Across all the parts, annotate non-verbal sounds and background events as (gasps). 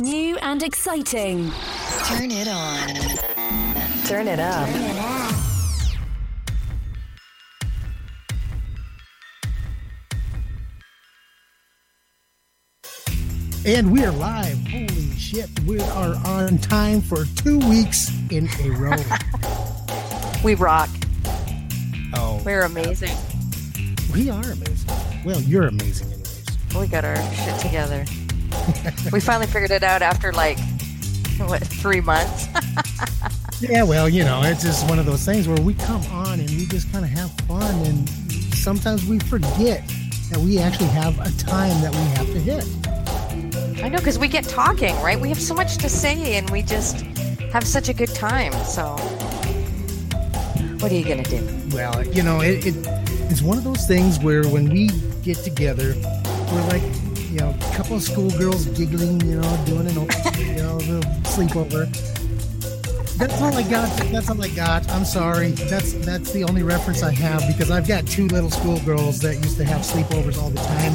New and exciting. Turn it on. Turn it up. And we are live. Holy shit. We are on time for two weeks in a row. (laughs) We rock. oh, We're amazing. we are amazing. Well, you're amazing, anyways. We got our shit together. (laughs) we finally figured it out after like what three months. (laughs) Yeah, well, you know, it's just one of those things where we come on and we just kind of have fun, and sometimes we forget that we actually have a time that we have to hit. I know because we get talking, right? We have so much to say, and we just have such a good time. So, what are you gonna do? Well, you know, it, it it's one of those things where when we get together, we're like, you know, a couple of schoolgirls giggling, you know, doing an, (laughs) you know, little sleepover. That's all I got. That's all I got. I'm sorry. That's that's the only reference I have because I've got two little schoolgirls that used to have sleepovers all the time.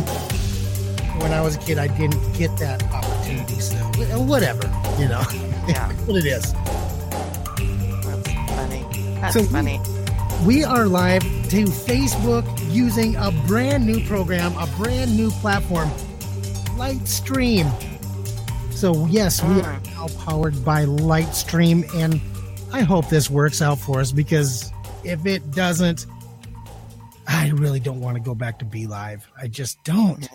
When I was a kid, I didn't get that opportunity. So whatever, you know, (laughs) Yeah. what it is. That's funny. That's So funny. We are live to Facebook using a brand new program, a brand new platform, Lightstream. So, yes, we are now powered by Lightstream, and I hope this works out for us because if it doesn't, I really don't want to go back to BeLive. I just don't.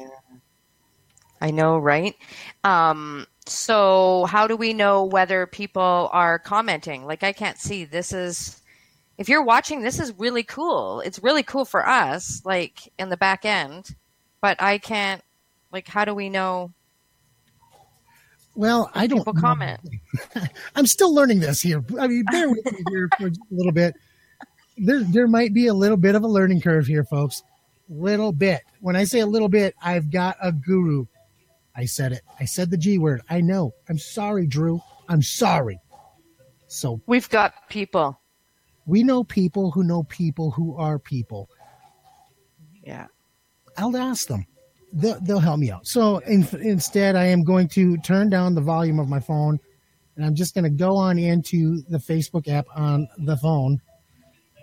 I know, right? Um, so how do we know whether people are commenting? Like I can't see. This is if you're watching, this is really cool. It's really cool for us, like in the back end. But I can't like how do we know Well, I don't people know. comment? (laughs) I'm still learning this here. I mean, bear with me here for just a little bit. There, there might be a little bit of a learning curve here, folks. Little bit. When I say a little bit, I've got a guru. I said it. I said the G word. I know. I'm sorry, Drew. I'm sorry. So We've got people. we know people who know people who are people. Yeah. I'll ask them. They'll, they'll help me out. So in, instead, I am going to turn down the volume of my phone, and I'm just going to go on into the Facebook app on the phone.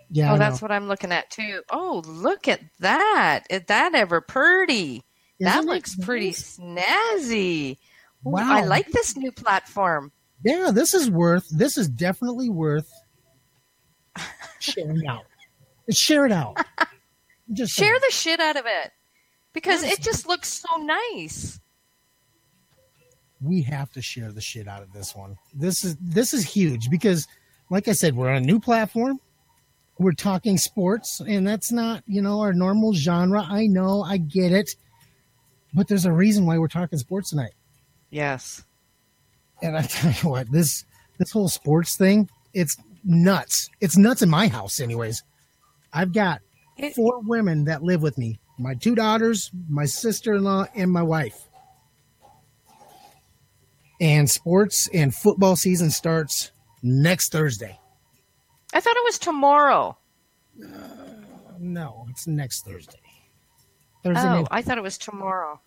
Yeah, Oh, that's what I'm looking at too. Oh, look at that. Is that ever pretty? that Isn't it looks pretty nice? snazzy. Ooh, Wow. I like this new platform. Yeah, this is worth. This is definitely worth sharing out. (laughs) Share it out. Just Share the shit out of it because it just looks so nice. we have to share the shit out of this one. This is this is huge because, like I said, we're on a new platform. We're talking sports, and that's not you know our normal genre. I know, I get it, but there's a reason why we're talking sports tonight. Yes. And I (laughs) tell you what, this this whole sports thing, it's nuts. It's nuts in my house, anyways. I've got four women that live with me: my two daughters, my sister-in-law, and my wife. And sports and football season starts next Thursday. I thought it was tomorrow. Uh, no, it's next Thursday. Thursday. Oh. I thought it was tomorrow.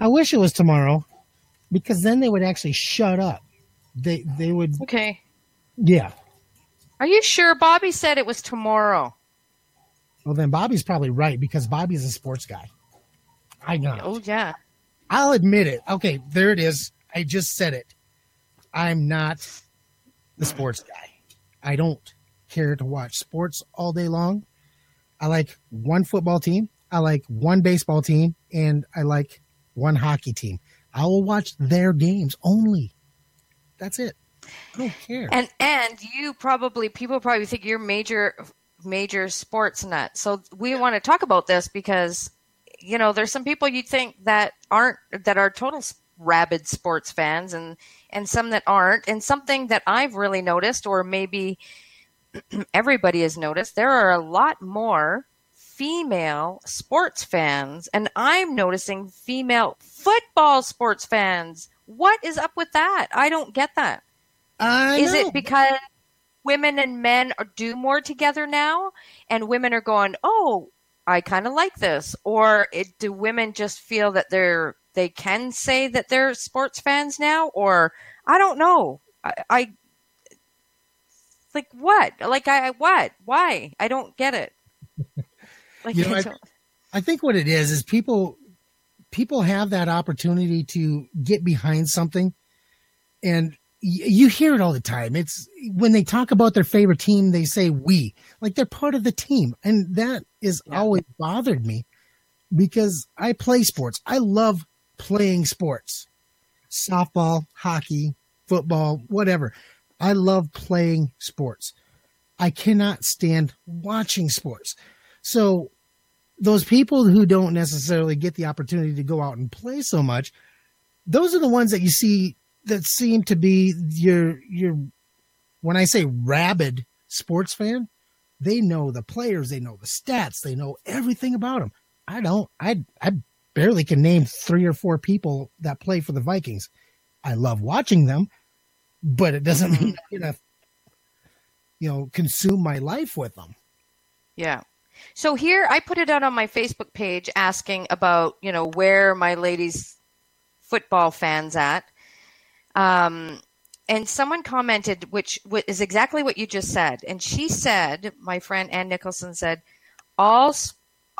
I wish it was tomorrow, because then they would actually shut up. They they would Okay. yeah. Are you sure? Bobby said it was tomorrow. Well, then Bobby's probably right because Bobby's a sports guy. I know. Oh, yeah. I'll admit it. Okay, there it is. I just said it. I'm not the sports guy. I don't care to watch sports all day long. I like one football team, I like one baseball team, and I like one hockey team. I will watch their games only. That's it. I don't care. And and you probably people probably think you're major major sports nut. So we want to talk about this because you know there's some people you'd think that aren't that are total rabid sports fans and and some that aren't and something that I've really noticed or maybe (clears throat) everybody has noticed there are a lot more female sports fans and I'm noticing female football sports fans. What is up with that? I don't get that. I Is know. it because women and men are, do more together now, and women are going, "Oh, I kind of like this," or it, do women just feel that they're they can say that they're sports fans now, or I don't know. I, I like what? Like I what? Why? I don't get it. (laughs) Like You know, I I- think what it is is people people have that opportunity to get behind something, and you hear it all the time. It's when they talk about their favorite team, they say "we," like they're part of the team, and that is Yeah. always bothered me because I play sports. I love playing sports, softball, hockey, football, whatever. I love playing sports. I cannot stand watching sports. So those people who don't necessarily get the opportunity to go out and play so much, those are the ones that you see that seem to be your your when I say rabid sports fan, they know the players, they know the stats, they know everything about them. I don't. I I barely can name three or four people that play for the Vikings. I love watching them, but it doesn't mean mm-hmm. I'm gonna you know consume my life with them. Yeah. So here I put it out on my Facebook page asking about, you know, where my ladies football fans at. Um, and someone commented, which is exactly what you just said. And she said, my friend Ann Nicholson said, all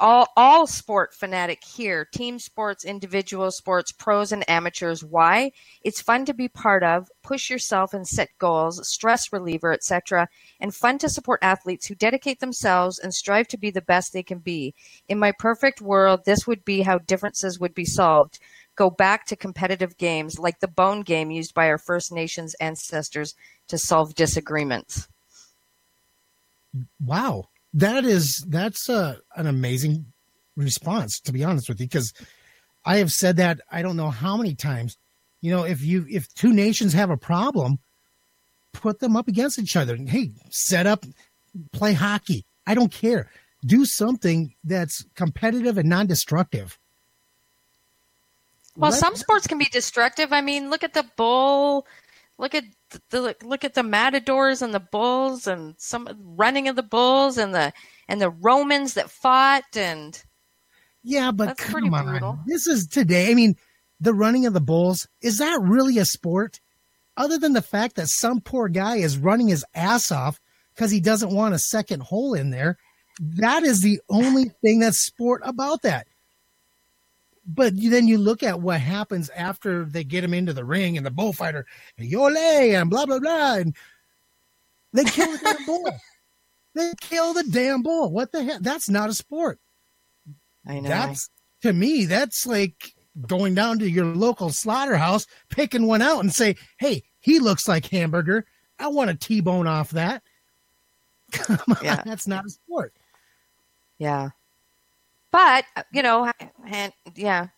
all all sport fanatic here, team sports, individual sports, pros and amateurs. Why? It's fun to be part of, push yourself and set goals, stress reliever, etc and fun to support athletes who dedicate themselves and strive to be the best they can be. In my perfect world, this would be how differences would be solved. Go back to competitive games like the bone game used by our First Nations ancestors to solve disagreements. wow. That is that's a, an amazing response to be honest with you because i have said that i don't know how many times. You know if you if two nations have a problem put them up against each other. Hey set up play hockey. I don't care. Do something that's competitive and non-destructive Well, Let- some sports can be destructive. I mean, look at the bull. Look at the look at the matadors and the bulls and some running of the bulls and the and the Romans that fought and Yeah, but That's come on. brutal. This is today. I mean, the running of the bulls, is that really a sport? Other than the fact that some poor guy is running his ass off because he doesn't want a second hole in there. That is the only thing that's sport about that. But then you look at what happens after they get him into the ring and the bullfighter, and yole, and blah, blah, blah. And they kill the damn bull. (laughs) They kill the damn bull. What the hell? That's not a sport. I know. That's to me, that's like going down to your local slaughterhouse, picking one out and say, Hey, he looks like hamburger. I want a T bone off that. (laughs) Come on, Yeah. that's not a sport. Yeah. But, uh, you know, and yeah,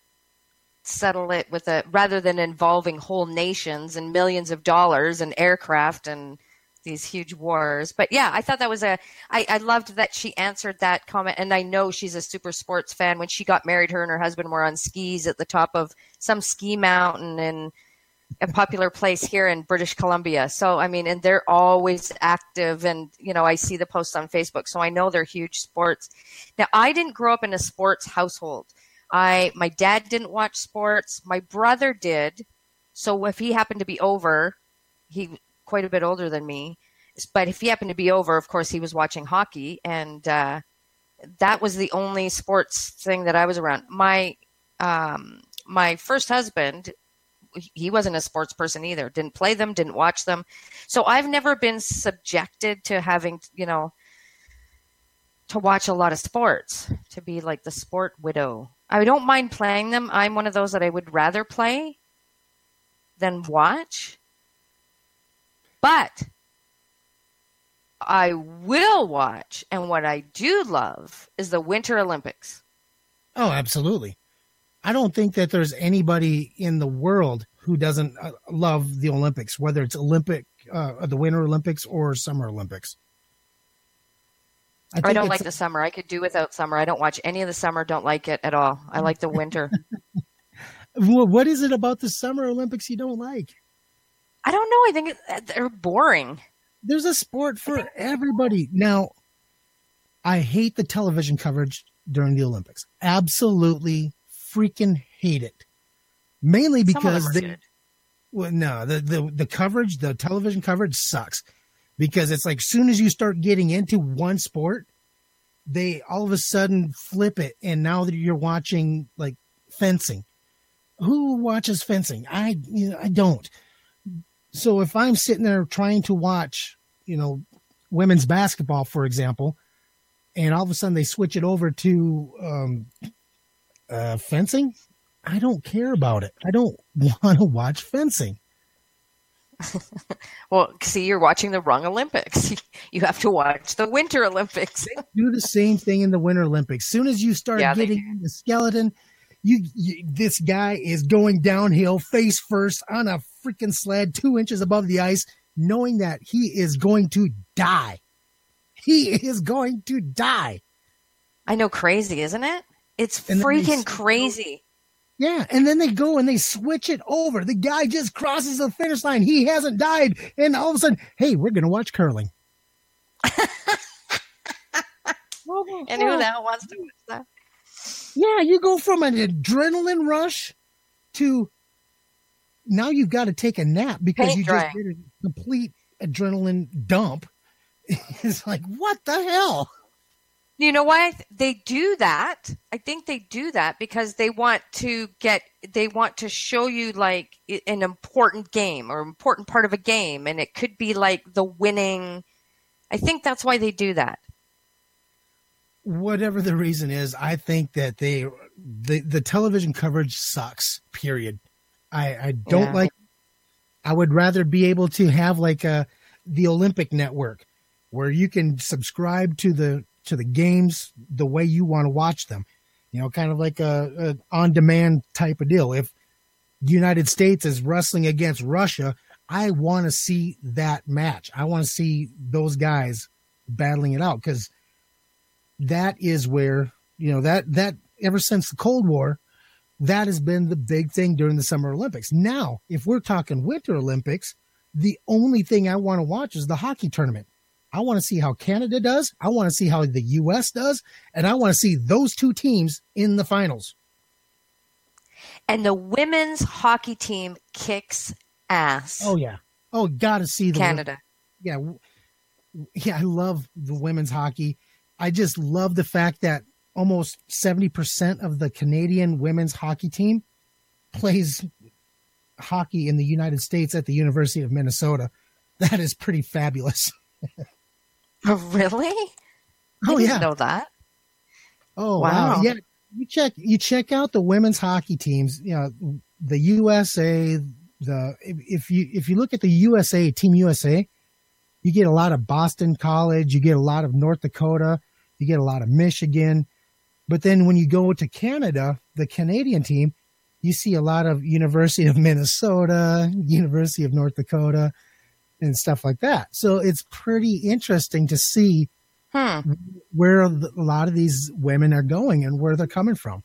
settle it with a rather than involving whole nations and millions of dollars and aircraft and these huge wars. But yeah, I thought that was a I, I loved that she answered that comment and I know she's a super sports fan. When she got married, her and her husband were on skis at the top of some ski mountain in a popular place here in British Columbia. So I mean, and they're always active and you know, I see the posts on Facebook, so I know they're huge sports. Now, I didn't grow up in a sports household. I my dad didn't watch sports. My brother did. So if he happened to be over, he quite a bit older than me, but if he happened to be over, of course he was watching hockey and uh, that was the only sports thing that I was around. My um, my first husband he wasn't a sports person either. Didn't play them, didn't watch them. So I've never been subjected to having, you know, to watch a lot of sports, to be like the sport widow. I don't mind playing them. I'm one of those that I would rather play than watch. But I will watch, and what I do love is the Winter Olympics. Oh, absolutely. I don't think that there's anybody in the world who doesn't uh, love the Olympics, whether it's Olympic, uh, the Winter Olympics or Summer Olympics. I, think don't like the summer. I could do without summer. I don't watch any of the summer. Don't like it at all. I like the (laughs) winter. (laughs) Wha- What is it about the Summer Olympics you don't like? I don't know. I think it- they're boring. there's a sport for everybody. Now, I hate the television coverage during the Olympics. Absolutely freaking hate it. mainly Some of them because they, good. well, no, the, the the coverage, the television coverage sucks because it's like soon as you start getting into one sport, they all of a sudden flip it, and now that you're watching like fencing, who watches fencing? I you know, I don't. So if I'm sitting there trying to watch, you know, women's basketball, for example, and all of a sudden they switch it over to um, uh, fencing, I don't care about it. I don't (laughs) want to watch fencing. (laughs) Well, see, you're watching the wrong Olympics. (laughs) You have to watch the Winter Olympics. Do the same thing in the Winter Olympics. Soon as you start Yeah, getting the skeleton, you, you this guy is going downhill face first on a freaking sled, two inches above the ice, knowing that he is going to die. He is going to die. I know, crazy, isn't it? It's And freaking crazy. Yeah, and then they go and they switch it over. The guy just crosses the finish line. He hasn't died, and all of a sudden, hey, we're gonna watch curling. And who the hell wants to watch that? Yeah, you go from an adrenaline rush to now you've got to take a nap because Paint you drying. just did a complete adrenaline dump. (laughs) It's like, what the hell? You know why th- they do that? I think they do that because they want to get they want to show you like an important game or important part of a game and it could be like the winning I think that's why they do that. Whatever the reason is, I think that they the the television coverage sucks. Period. I I don't Yeah. like. I would rather be able to have like a the Olympic network where you can subscribe to the to the games the way you want to watch them. You know, kind of like a, a on demand type of deal. If the United States is wrestling against Russia, I want to see that match. I want to see those guys battling it out because that is where you know that that ever since the Cold War, that has been the big thing during the Summer Olympics. Now, if we're talking Winter Olympics, the only thing I want to watch is the hockey tournament. I want to see how Canada does. I want to see how the U.S. does, and I want to see those two teams in the finals. And the women's hockey team kicks ass. Oh yeah. Oh, got to see the Canada. yeah, yeah, I love the women's hockey. I just love the fact that almost 70% of the Canadian women's hockey team plays hockey in the United States at the University of Minnesota. (laughs) That is pretty fabulous. (laughs) Oh, (laughs) really? I Oh didn't yeah. know that. Oh wow. Wow. Yeah. You check you check out the women's hockey teams, you know, the USA, the if you if you look at the USA, Team USA, you get a lot of Boston College, you get a lot of North Dakota, you get a lot of Michigan. But then when you go to Canada, the Canadian team, you see a lot of University of Minnesota, University of North Dakota, and stuff like that. So it's pretty interesting to see Hmm. where a lot of these women are going and where they're coming from.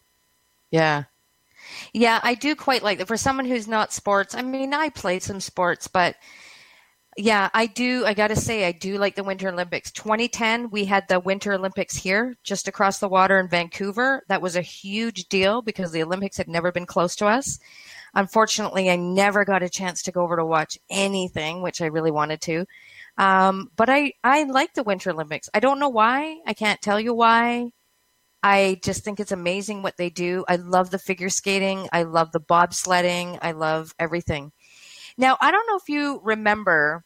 Yeah. Yeah, I do quite like that. For someone who's not sports, I mean, I played some sports, but yeah, I do. I got to say, I do like the Winter Olympics. 2010, we had the Winter Olympics here just across the water in Vancouver. That was a huge deal because the Olympics had never been close to us. Unfortunately, I never got a chance to go over to watch anything, which I really wanted to. Um, but I, I like the Winter Olympics. I don't know why. I can't tell you why. I just think it's amazing what they do. I love the figure skating. I love the bobsledding. I love everything. Now, I don't know if you remember,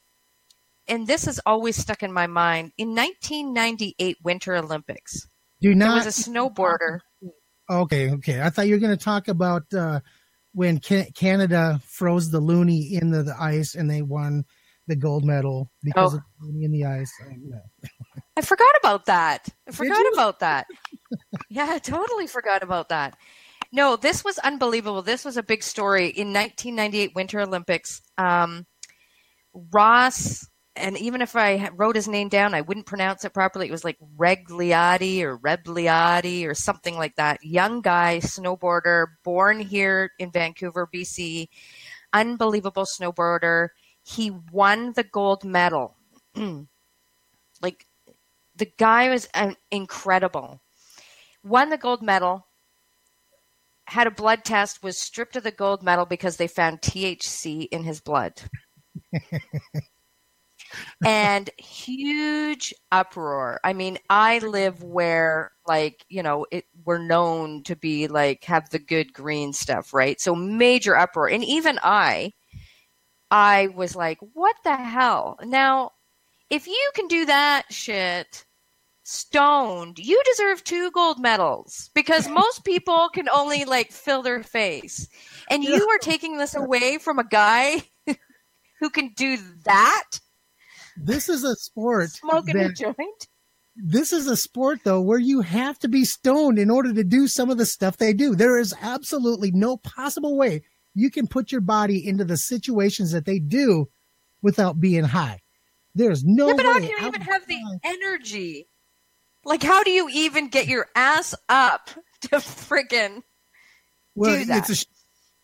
and this has always stuck in my mind. In 1998 Winter Olympics, Do there was a snowboarder. (laughs) okay, okay. I thought you were going to talk about uh, when Ca- Canada froze the loonie in the, the ice and they won the gold medal because Oh. of the loonie in the ice. I, no. (laughs) I forgot about that. I forgot about that. yeah, I totally forgot about that. No, this was unbelievable. This was a big story in 1998 Winter Olympics. Um, Ross, and even if I wrote his name down, I wouldn't pronounce it properly. It was like Regliati or Rebliati or something like that. Young guy, snowboarder, born here in Vancouver, BC. Unbelievable snowboarder. He won the gold medal. (clears throat) like the guy was uh, incredible. Won the gold medal. had a blood test, was stripped of the gold medal because they found THC in his blood. (laughs) and huge uproar. I mean, I live where like, you know, it we're known to be like have the good green stuff, right? So major uproar. And even I I was like, what the hell? Now, if you can do that shit stoned, you deserve two gold medals because most people can only like fill their face. And you are taking this away from a guy (laughs) who can do that? This is a sport. Smoking a joint? this is a sport though where you have to be stoned in order to do some of the stuff they do. There is absolutely no possible way you can put your body into the situations that they do without being high. There's no Yeah, but way. how do you even have the energy? Like, how do you even get your ass up (laughs) to friggin' well, do that? it's a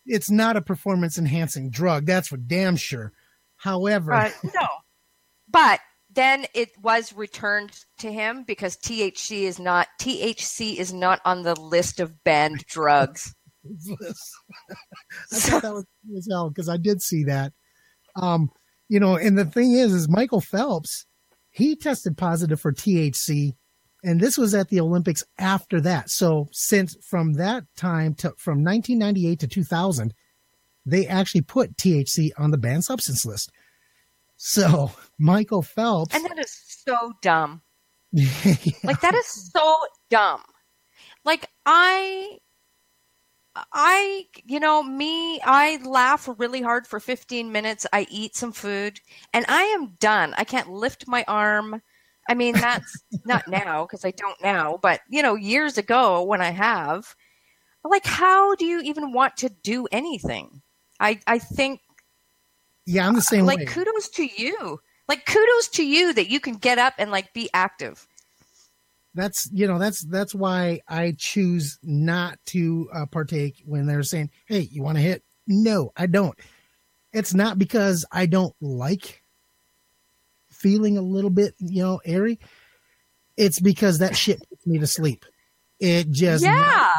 it's not a performance enhancing drug. That's for damn sure. However, Right. no. But then it was returned to him because THC is not THC is not on the list of banned (laughs) drugs. I thought that was cool as hell because I did see that. Um, you know, and the thing is, is Michael Phelps, he tested positive for THC, and this was at the Olympics after that. So since from that time to from 1998 to 2000, they actually put THC on the banned substance list. So Michael Phelps, And that is so dumb. (laughs) Like that is so dumb. Like I I you know me I laugh really hard for 15 minutes. I eat some food and I am done. I can't lift my arm. I mean that's (laughs) not now because I don't now, but you know years ago when I have like how do you even want to do anything? I I think yeah, I'm the same way. like way. kudos to you. Like kudos to you that you can get up and like be active. that's you know that's that's why I choose not to uh, partake when they're saying, "Hey, you want to hit?" No, I don't. It's not because I don't like feeling a little bit, you know, airy. It's because that shit puts me to sleep. It just Yeah.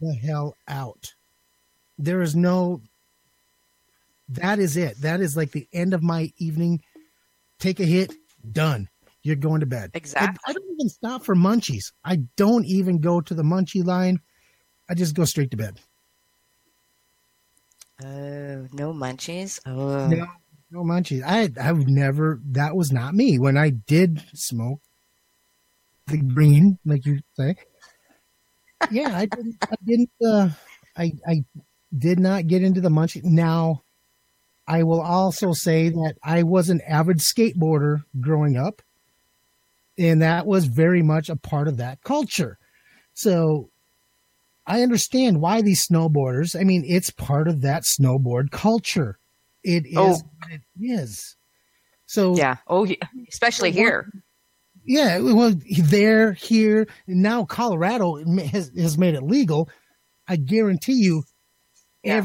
the hell out. There is no. That is it. That is like the end of my evening. Take a hit, done. You're going to bed. Exactly. I, I don't even stop for munchies. I don't even go to the munchie line. I just go straight to bed. Oh, no munchies. Oh, No, no munchies. I I've never. That was not me when I did smoke the green, like you say. Yeah, I didn't. I didn't. Uh, I I did not get into the munchie. Now, I will also say that I was an avid skateboarder growing up, and that was very much a part of that culture. So I understand why these snowboarders, I mean, it's part of that snowboard culture. It is Oh. it is. So yeah. Oh. Especially here. yeah, well, there, here, now Colorado has, has made it legal. I guarantee you, Yeah.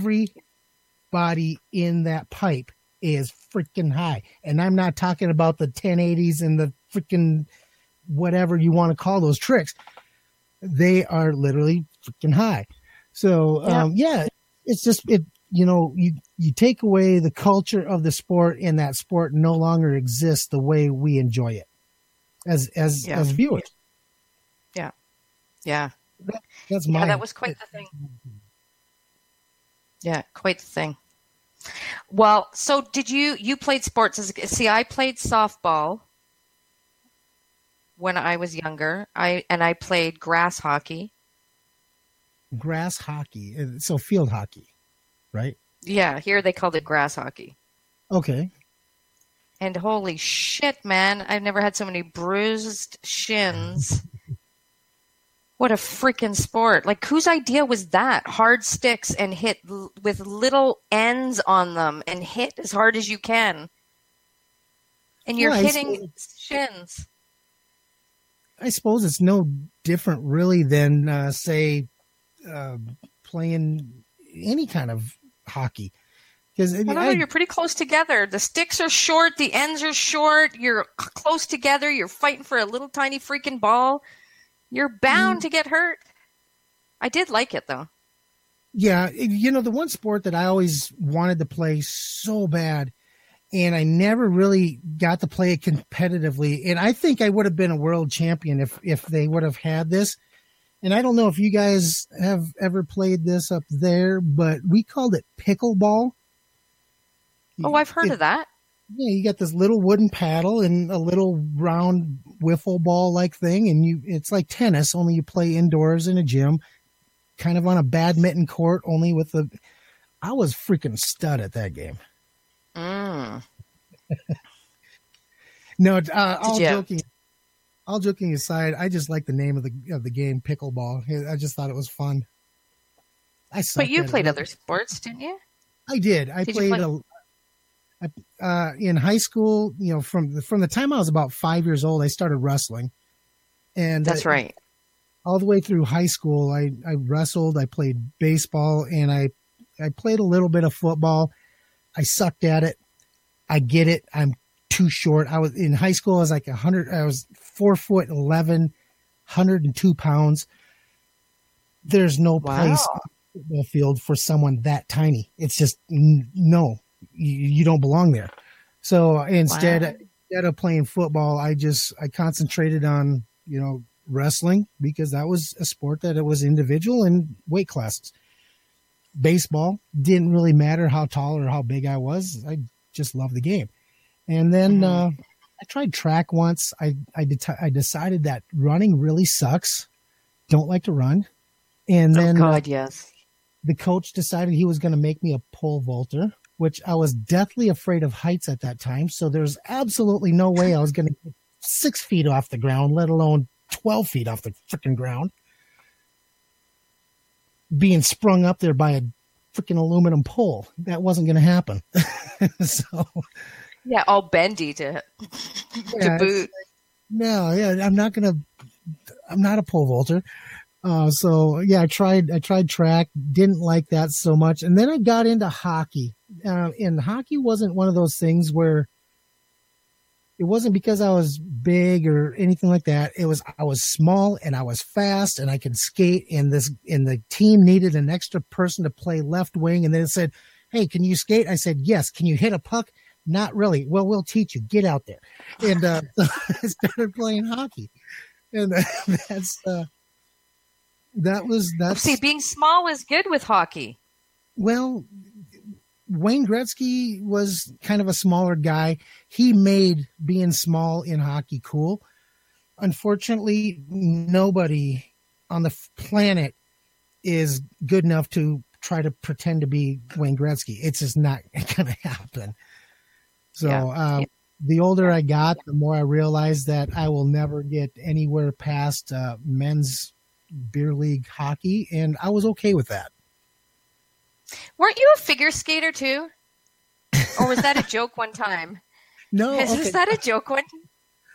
Everybody in that pipe is freaking high. And I'm not talking about the 1080s and the freaking whatever you want to call those tricks. They are literally freaking high. So, Yeah. um, yeah, it's just, it, you know, you, you take away the culture of the sport and that sport no longer exists the way we enjoy it as, as, Yeah. as viewers. Yeah. yeah. That's my, Yeah, that was quite the thing. Yeah, quite the thing. Well, so did you you played sports as see I played softball when I was younger. I and I played grass hockey. grass hockey. uh, So field hockey, right? Yeah, here they called it grass hockey. Okay. And holy shit, man, I've never had so many bruised shins. (laughs) What a freaking sport. Like, whose idea was that? Hard sticks and hit l- with little ends on them and hit as hard as you can. And you're Well, I hitting shins. I suppose it's no different really than uh, say uh, playing any kind of hockey because I don't know, you're pretty close together. The sticks are short, the ends are short, you're close together, you're fighting for a little tiny freaking ball. You're mm-hmm. bound to get hurt. I did like it though. Yeah, you know the one sport that I always wanted to play so bad, and I never really got to play it competitively. And I think I would have been a world champion if if they would have had this. And I don't know if you guys have ever played this up there, but we called it pickleball. Oh, I've heard It- of that. Yeah, you got this little wooden paddle and a little round wiffle ball like thing, and you it's like tennis, only you play indoors in a gym, kind of on a badminton court, only with the. I was freaking stud at that game. Mm. (laughs) No, uh, all you- joking, all joking aside, I just like the name of the of the game, pickleball. I just thought it was fun. I But you played other sports, didn't you? I did. I Did played play- a. Uh, in high school, you know, from the, from the time I was about five years old, I started wrestling, and That's uh, right. all the way through high school, I, I wrestled, I played baseball, and I I played a little bit of football. I sucked at it. I get it. I'm too short. I was in high school. I was like a hundred. I was four foot 11, 102 pounds. There's no Wow. place on the football field for someone that tiny. It's just n- no. You, don't belong there. So instead, Wow. instead of playing football, I just I concentrated on you know wrestling because that was a sport that it was individual and weight classes. Baseball didn't really matter how tall or how big I was. I just loved the game. And then Mhm. uh, I tried track once. I I, det- I decided that running really sucks. Don't like to run. And then oh uh, God, yes. the coach decided he was going to make me a pole vaulter, which I was deathly afraid of heights at that time. So there's absolutely no way I was going to get six feet off the ground, let alone 12 feet off the freaking ground. Being sprung up there by a freaking aluminum pole. That wasn't going to happen. (laughs) so, Yeah, all bendy to (laughs) Yeah, to boot. no, yeah, I'm not going to, I'm not a pole vaulter. Uh, so yeah, I tried, I tried track, didn't like that so much. And then I got into hockey. Uh, and hockey wasn't one of those things where it wasn't because I was big or anything like that. It was, I was small and I was fast and I could skate and this, and the team needed an extra person to play left wing. And then it said, Hey, can you skate? I said, yes. Can you hit a puck? Not really. Well, we'll teach you. Get out there. And, uh, (laughs) I started playing hockey and (laughs) that's, uh, that was that. See, being small was good with hockey. well wayne gretzky was kind of a smaller guy he made being small in hockey cool unfortunately nobody on the planet is good enough to try to pretend to be wayne gretzky it's just not (laughs) gonna happen so Yeah. uh, Yeah. the older i got the more i realized that i will never get anywhere past uh, men's beer league hockey and i was okay with that Weren't you a figure skater too? Or was that a joke one time? (laughs) no Is, okay. was that a joke one?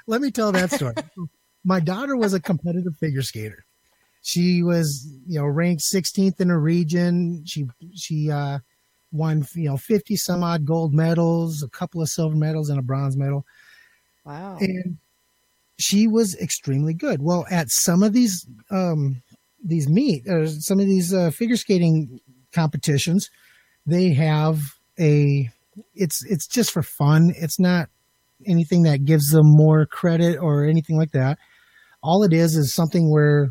let me tell that story. (laughs) My daughter was a competitive figure skater. She was, you know, ranked 16th in her region. She she uh, won, you know, 50 some odd gold medals, a couple of silver medals, and a bronze medal. Wow. And she was extremely good. Well, at some of these um, these meet or some of these uh, figure skating competitions, they have a it's it's just for fun. It's not anything that gives them more credit or anything like that. All it is is something where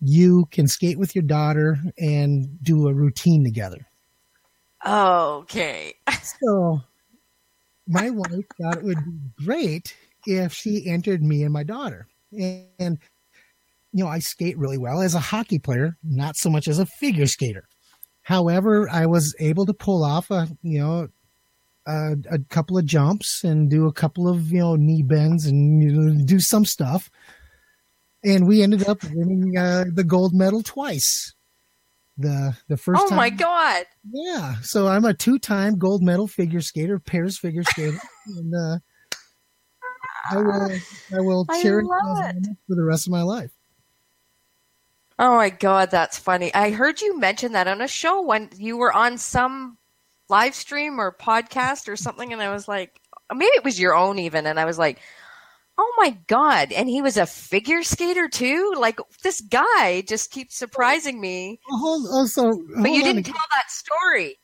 you can skate with your daughter and do a routine together. Okay. (laughs) So my wife thought it would be great if she entered me and my daughter. And, you know, I skate really well as a hockey player, not so much as a figure skater. However, I was able to pull off a, you know, a, a couple of jumps and do a couple of, you know, knee bends and you know, do some stuff. And we ended up winning uh, the gold medal twice. The the first Oh time my God. yeah, so I'm a two-time gold medal figure skater, pairs figure skater, (laughs) and uh, (sighs) I will I will I cherish those it. for the rest of my life. Oh my God, that's funny. I heard you mention that on a show when you were on some live stream or podcast or something, and I was like, maybe it was your own even, and I was like, oh my god! And he was a figure skater too. Like this guy just keeps surprising me. Well, hold, oh, so, But you didn't a- tell that story.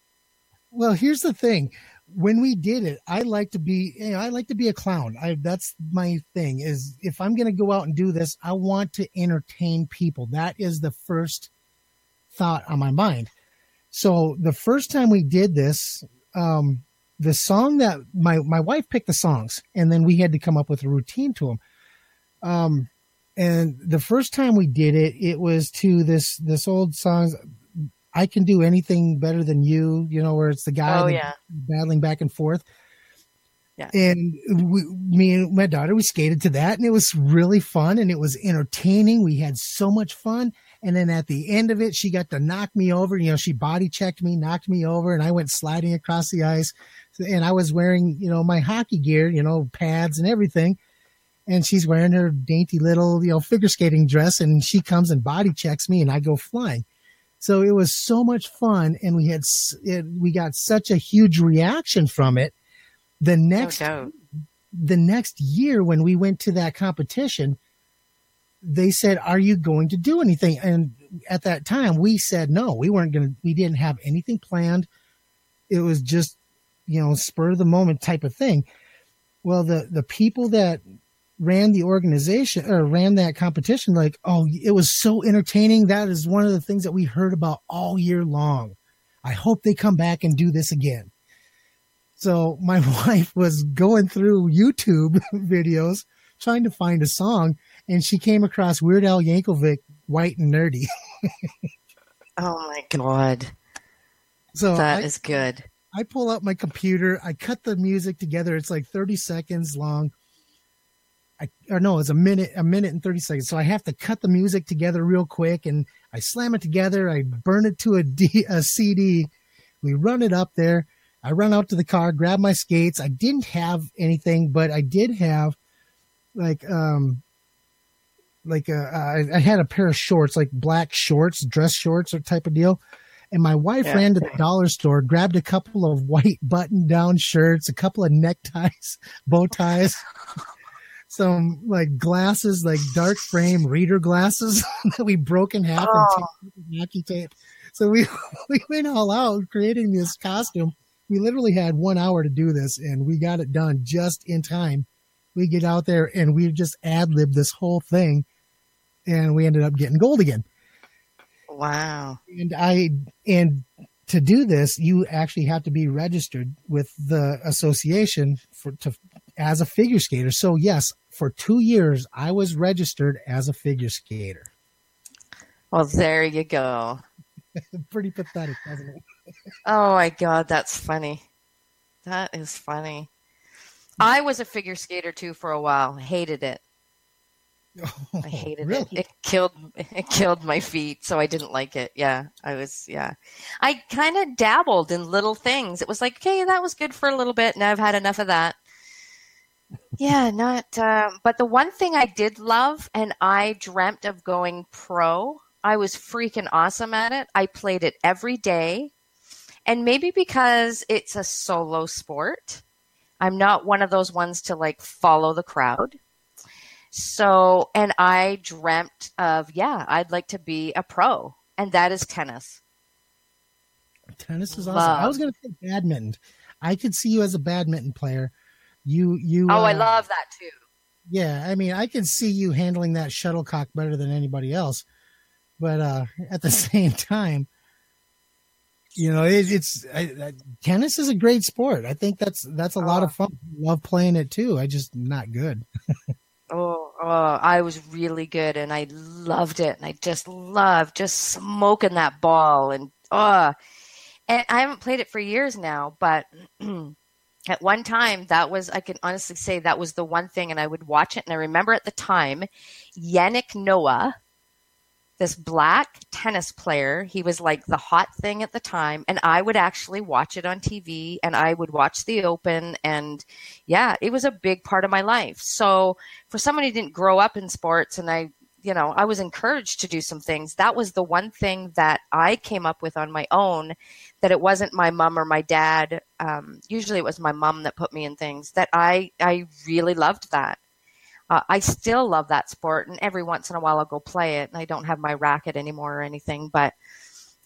Well, here's the thing. When we did it, I like to be, you know, I like to be a clown. I, that's my thing is if I'm going to go out and do this, I want to entertain people. That is the first thought on my mind. So the first time we did this, um, the song that my, my wife picked the songs and then we had to come up with a routine to them. Um, and the first time we did it, it was to this, this old song, I can do anything better than you, you know, where it's the guy Oh yeah. battling back and forth. Yeah. And we, me and my daughter, we skated to that and it was really fun and it was entertaining. We had so much fun. And then at the end of it, she got to knock me over. You know, she body checked me, knocked me over, and I went sliding across the ice. And I was wearing, you know, my hockey gear, you know, pads and everything. And she's wearing her dainty little, you know, figure skating dress. And she comes and body checks me and I go flying. So it was so much fun. And we had, it, we got such a huge reaction from it. The next doubt. the next year when we went to that competition, they said, "Are you going to do anything?" And at that time, we said no. We weren't going to. We didn't have anything planned. It was just, you know, spur of the moment type of thing. Well, the the people that ran the organization or ran that competition, like, oh, it was so entertaining. That is one of the things that we heard about all year long. I hope they come back and do this again. So my (laughs) wife was going through YouTube (laughs) videos trying to find a song, and she came across Weird Al Yankovic, "White and Nerdy." (laughs) Oh my god. So That I, is good. I pull up my computer, I cut the music together. It's like thirty seconds long. I or no, it's a minute, a minute and thirty seconds. So I have to cut the music together real quick, and I slam it together. I burn it to a, D, a CD. We run it up there. I run out to the car, grab my skates. I didn't have anything, but I did have like um like uh, I, I had a pair of shorts, like black shorts, dress shorts, or type of deal. And my wife Yeah. ran to the dollar store, grabbed a couple of white button-down shirts, a couple of neckties, bow ties, some like glasses, like dark frame reader glasses (laughs) that we broke in half Oh. and hockey tape. So we (laughs) we went all out creating this costume. We literally had one hour to do this, and we got it done just in time. We get out there and we just ad lib this whole thing, and we ended up getting gold again. Wow. And I and to do this, you actually have to be registered with the association for to as a figure skater. So yes, for two years I was registered as a figure skater. Well, there you go. (laughs) Pretty pathetic, doesn't it? (laughs) Oh my god, that's funny. That is funny. I was a figure skater too for a while. Hated it. Oh, I hated Oh, really? it. It killed it killed my feet, so I didn't like it. Yeah, I was yeah. I kind of dabbled in little things. It was like, okay, that was good for a little bit, and I've had enough of that. Yeah, not. Uh, but the one thing I did love, and I dreamt of going pro. I was freaking awesome at it. I played it every day, and maybe because it's a solo sport, I'm not one of those ones to like follow the crowd. So, and I dreamt of, yeah, I'd like to be a pro, and that is tennis. Tennis is awesome. I was going to say badminton. I could see you as a badminton player. You, you. Oh, I uh, love that too. Yeah, I mean, I can see you handling that shuttlecock better than anybody else, but uh, (laughs) at the same time, you know, it, it's I, I, tennis is a great sport. I think that's that's a lot Oh. of fun. I love playing it too. I just not good. (laughs) Oh, oh, I was really good and I loved it. And I just loved just smoking that ball and oh, and I haven't played it for years now, but (clears throat) at one time that was, I can honestly say that was the one thing and I would watch it. And I remember at the time, Yannick Noah, this black tennis player, he was like the hot thing at the time. And I would actually watch it on TV and I would watch the open and yeah, it was a big part of my life. So, for someone who didn't grow up in sports and I, you know, I was encouraged to do some things. That was the one thing that I came up with on my own that it wasn't my mom or my dad. Um, usually it was my mom that put me in things that I, I really loved that. uh, I still love that sport, and every once in a while I'll go play it. And I don't have my racket anymore or anything, but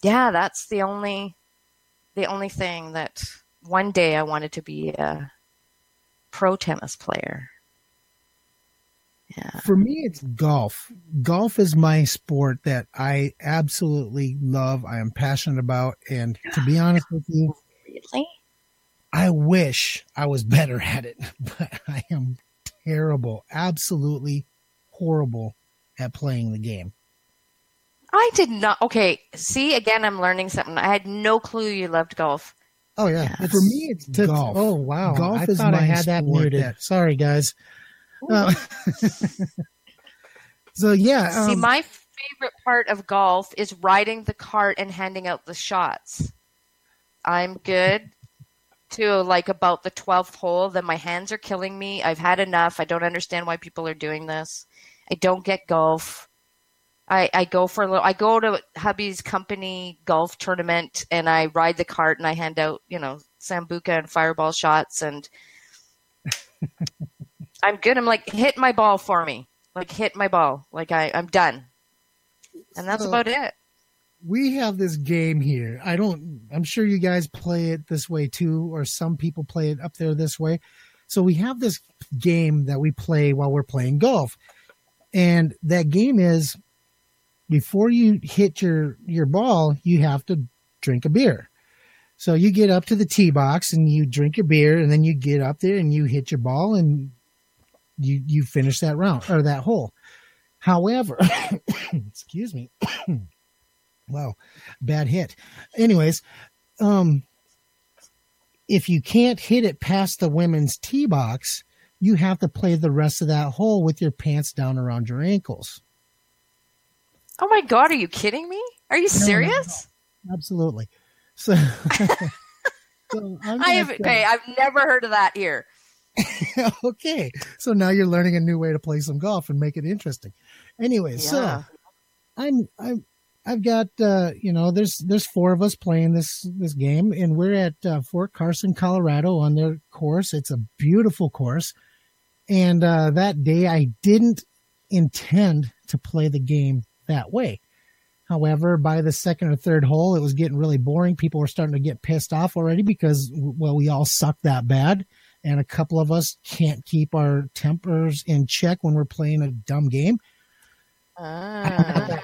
yeah, that's the only the only thing that one day I wanted to be a pro tennis player. Yeah. For me, it's golf. Golf is my sport that I absolutely love. I am passionate about, and to be honest with you, Really? I wish I was better (laughs) at it, but I am terrible, absolutely horrible at playing the game. I did not. Okay, see, again, I'm learning something. I had no clue you loved golf. Oh yeah, Yes. for me, it's To- golf. Oh wow! Golf I is thought I my had that sport muted. that- Sorry, guys. Uh, (laughs) so yeah, see, um, my favorite part of golf is riding the cart and handing out the shots. I'm good to like about the 12th hole. Then my hands are killing me. I've had enough. I don't understand why people are doing this. I don't get golf. I, I go for a little. I go to hubby's company golf tournament and I ride the cart and I hand out, you know, sambuca and fireball shots and (laughs) I'm good. I'm like hit my ball for me, like hit my ball. Like I I'm done, and that's So- about it. we have this game here. I don't. I'm sure you guys play it this way too, or some people play it up there this way. So we have this game that we play while we're playing golf, and that game is before you hit your your ball, you have to drink a beer. So you get up to the tee box and you drink your beer, and then you get up there and you hit your ball, and you you finish that round or that hole. However, (coughs) excuse me. (coughs) wow, bad hit. Anyways, um, if you can't hit it past the women's tee box, you have to play the rest of that hole with your pants down around your ankles. Oh my god, are you kidding me? Are you no, no. serious? Absolutely. So, (laughs) so I have okay. I've never heard of that here. (laughs) okay. So now you're learning a new way to play some golf and make it interesting. Anyway, so I'm I'm I've got uh you know there's there's four of us playing this this game and we're at uh, Fort Carson, Colorado on their course. It's a beautiful course. And uh that day I didn't intend to play the game that way. However, by the second or third hole, it was getting really boring. People were starting to get pissed off already because, well, we all suck that bad. And a couple of us can't keep our tempers in check when we're playing a dumb game. Ah.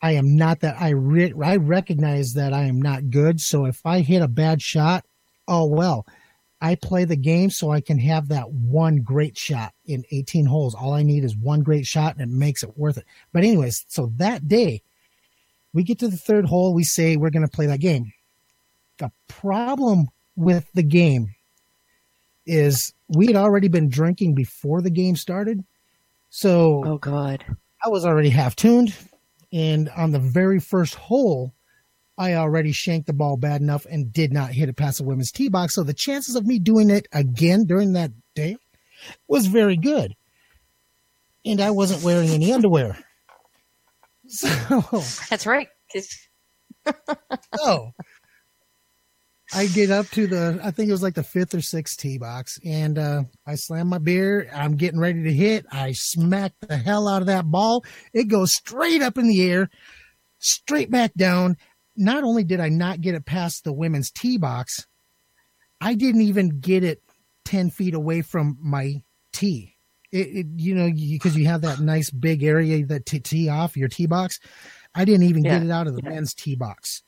I am not that. I re- I recognize that I am not good. So if I hit a bad shot, oh well. I play the game so I can have that one great shot in 18 holes. All I need is one great shot and it makes it worth it. But anyways, so that day we get to the third hole, we say we're going to play that game. The problem with the game is we had already been drinking before the game started. So oh god. I was already half tuned, and on the very first hole, I already shanked the ball bad enough and did not hit it past the women's tee box. So the chances of me doing it again during that day was very good. And I wasn't wearing any underwear. (laughs) So, That's right. 'Cause- (laughs) so I get up to the, I think it was like the fifth or sixth tee box, and uh, I slam my beer. I'm getting ready to hit. I smack the hell out of that ball. It goes straight up in the air, straight back down. Not only did I not get it past the women's tee box, I didn't even get it 10 feet away from my tee. It, it you know, because you, have that nice big area that to tee off your tee box. I didn't even get it out of the Yeah. men's tee box.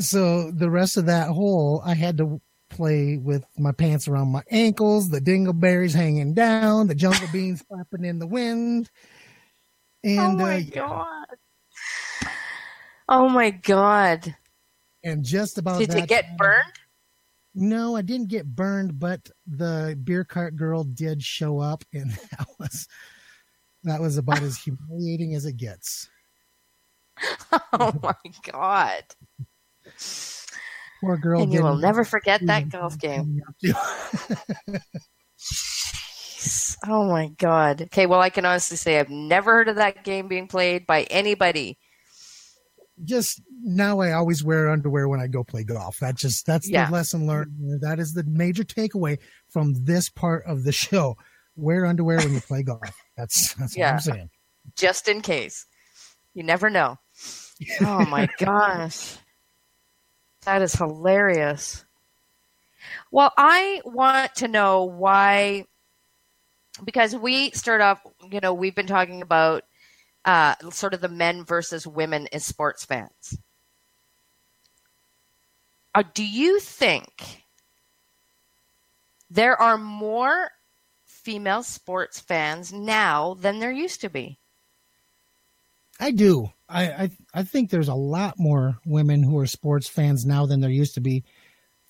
So the rest of that hole, I had to play with my pants around my ankles, the dingleberries hanging down, the jungle (laughs) beans flapping in the wind. And oh my uh, god. Oh my god. and just about Did you get time- burned? No, I didn't get burned, but the beer cart girl did show up, and (laughs) that was that was about as (laughs) humiliating as it gets. Oh my god. Poor girl. And you will never forget that golf game. (laughs) Oh my god. Okay, well I can honestly say I've never heard of that game being played by anybody. just now I always wear underwear when I go play golf. That just that's Yeah. the lesson learned. That is the major takeaway from this part of the show. wear underwear when you play golf. That's that's Yeah. what I'm saying. just in case. You never know. (laughs) Oh my gosh. That is hilarious. Well, I want to know why, because we start off, you know, we've been talking about uh, sort of the men versus women as sports fans. Uh, do you think there are more female sports fans now than there used to be? I do. I, I I think there's a lot more women who are sports fans now than there used to be.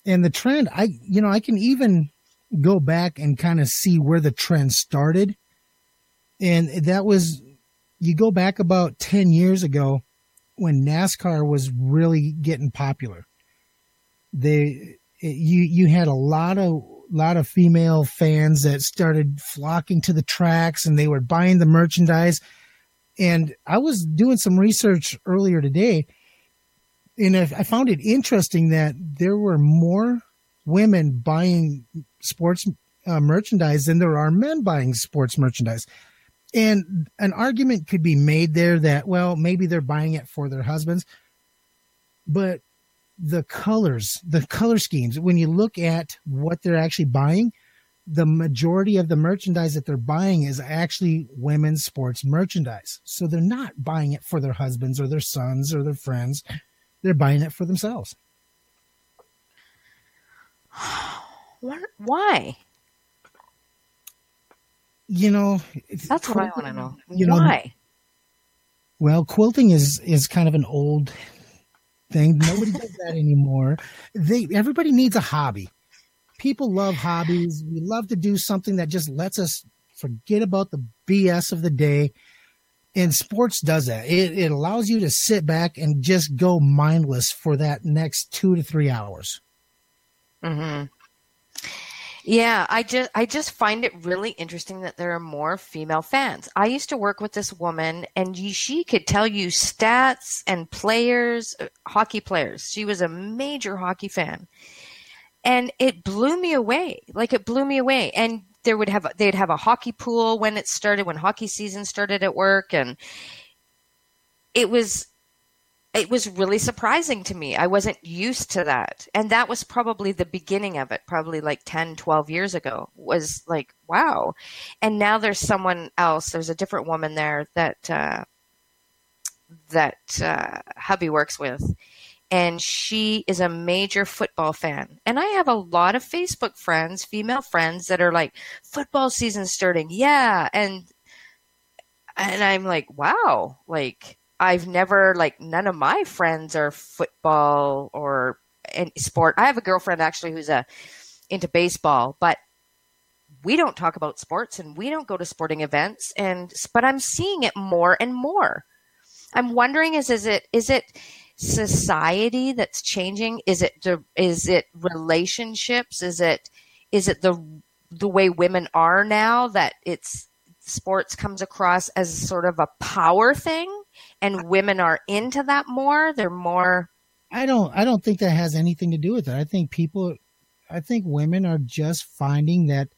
And the trend, I you know, I can even go back and kind of see where the trend started. And that was you go back about 10 years ago when NASCAR was really getting popular. They you you had a lot of lot of female fans that started flocking to the tracks and they were buying the merchandise and I was doing some research earlier today, and I, I found it interesting that there were more women buying sports uh, merchandise than there are men buying sports merchandise. And an argument could be made there that, well, maybe they're buying it for their husbands, but the colors, the color schemes, when you look at what they're actually buying, the majority of the merchandise that they're buying is actually women's sports merchandise. So they're not buying it for their husbands or their sons or their friends. They're buying it for themselves. (sighs) What, why? You know, That's what I want to know. You know, why? Well, quilting is is kind of an old thing. Nobody does that anymore. They everybody needs a hobby. People love hobbies. We love to do something that just lets us forget about the BS of the day. And sports does that. It, it allows you to sit back and just go mindless for that next two to three hours. Mm-hmm. Yeah, I just I just find it really interesting that there are more female fans. I used to work with this woman, and she could tell you stats and players, uh, hockey players. She was a major hockey fan, and it blew me away. Like it blew me away. And there would have they'd have a hockey pool when it started, when hockey season started at work, and it was it was really surprising to me. I wasn't used to that. And that was probably the beginning of it, probably like 10, 12 years ago, was like, wow. And now there's someone else, there's a different woman there that, uh, that, uh, hubby works with. And she is a major football fan. And I have a lot of Facebook friends, female friends that are like, football season starting. Yeah. And, and I'm like, wow, like, I've never like none of my friends are football or any sport. I have a girlfriend actually who's a into baseball, but we don't talk about sports and we don't go to sporting events and but I'm seeing it more and more. I'm wondering is is it is it society that's changing? Is it is it relationships? Is it is it the the way women are now that it's sports comes across as sort of a power thing and women are into that more they're more I don't I don't think that has anything to do with it. I think people I think women are just finding that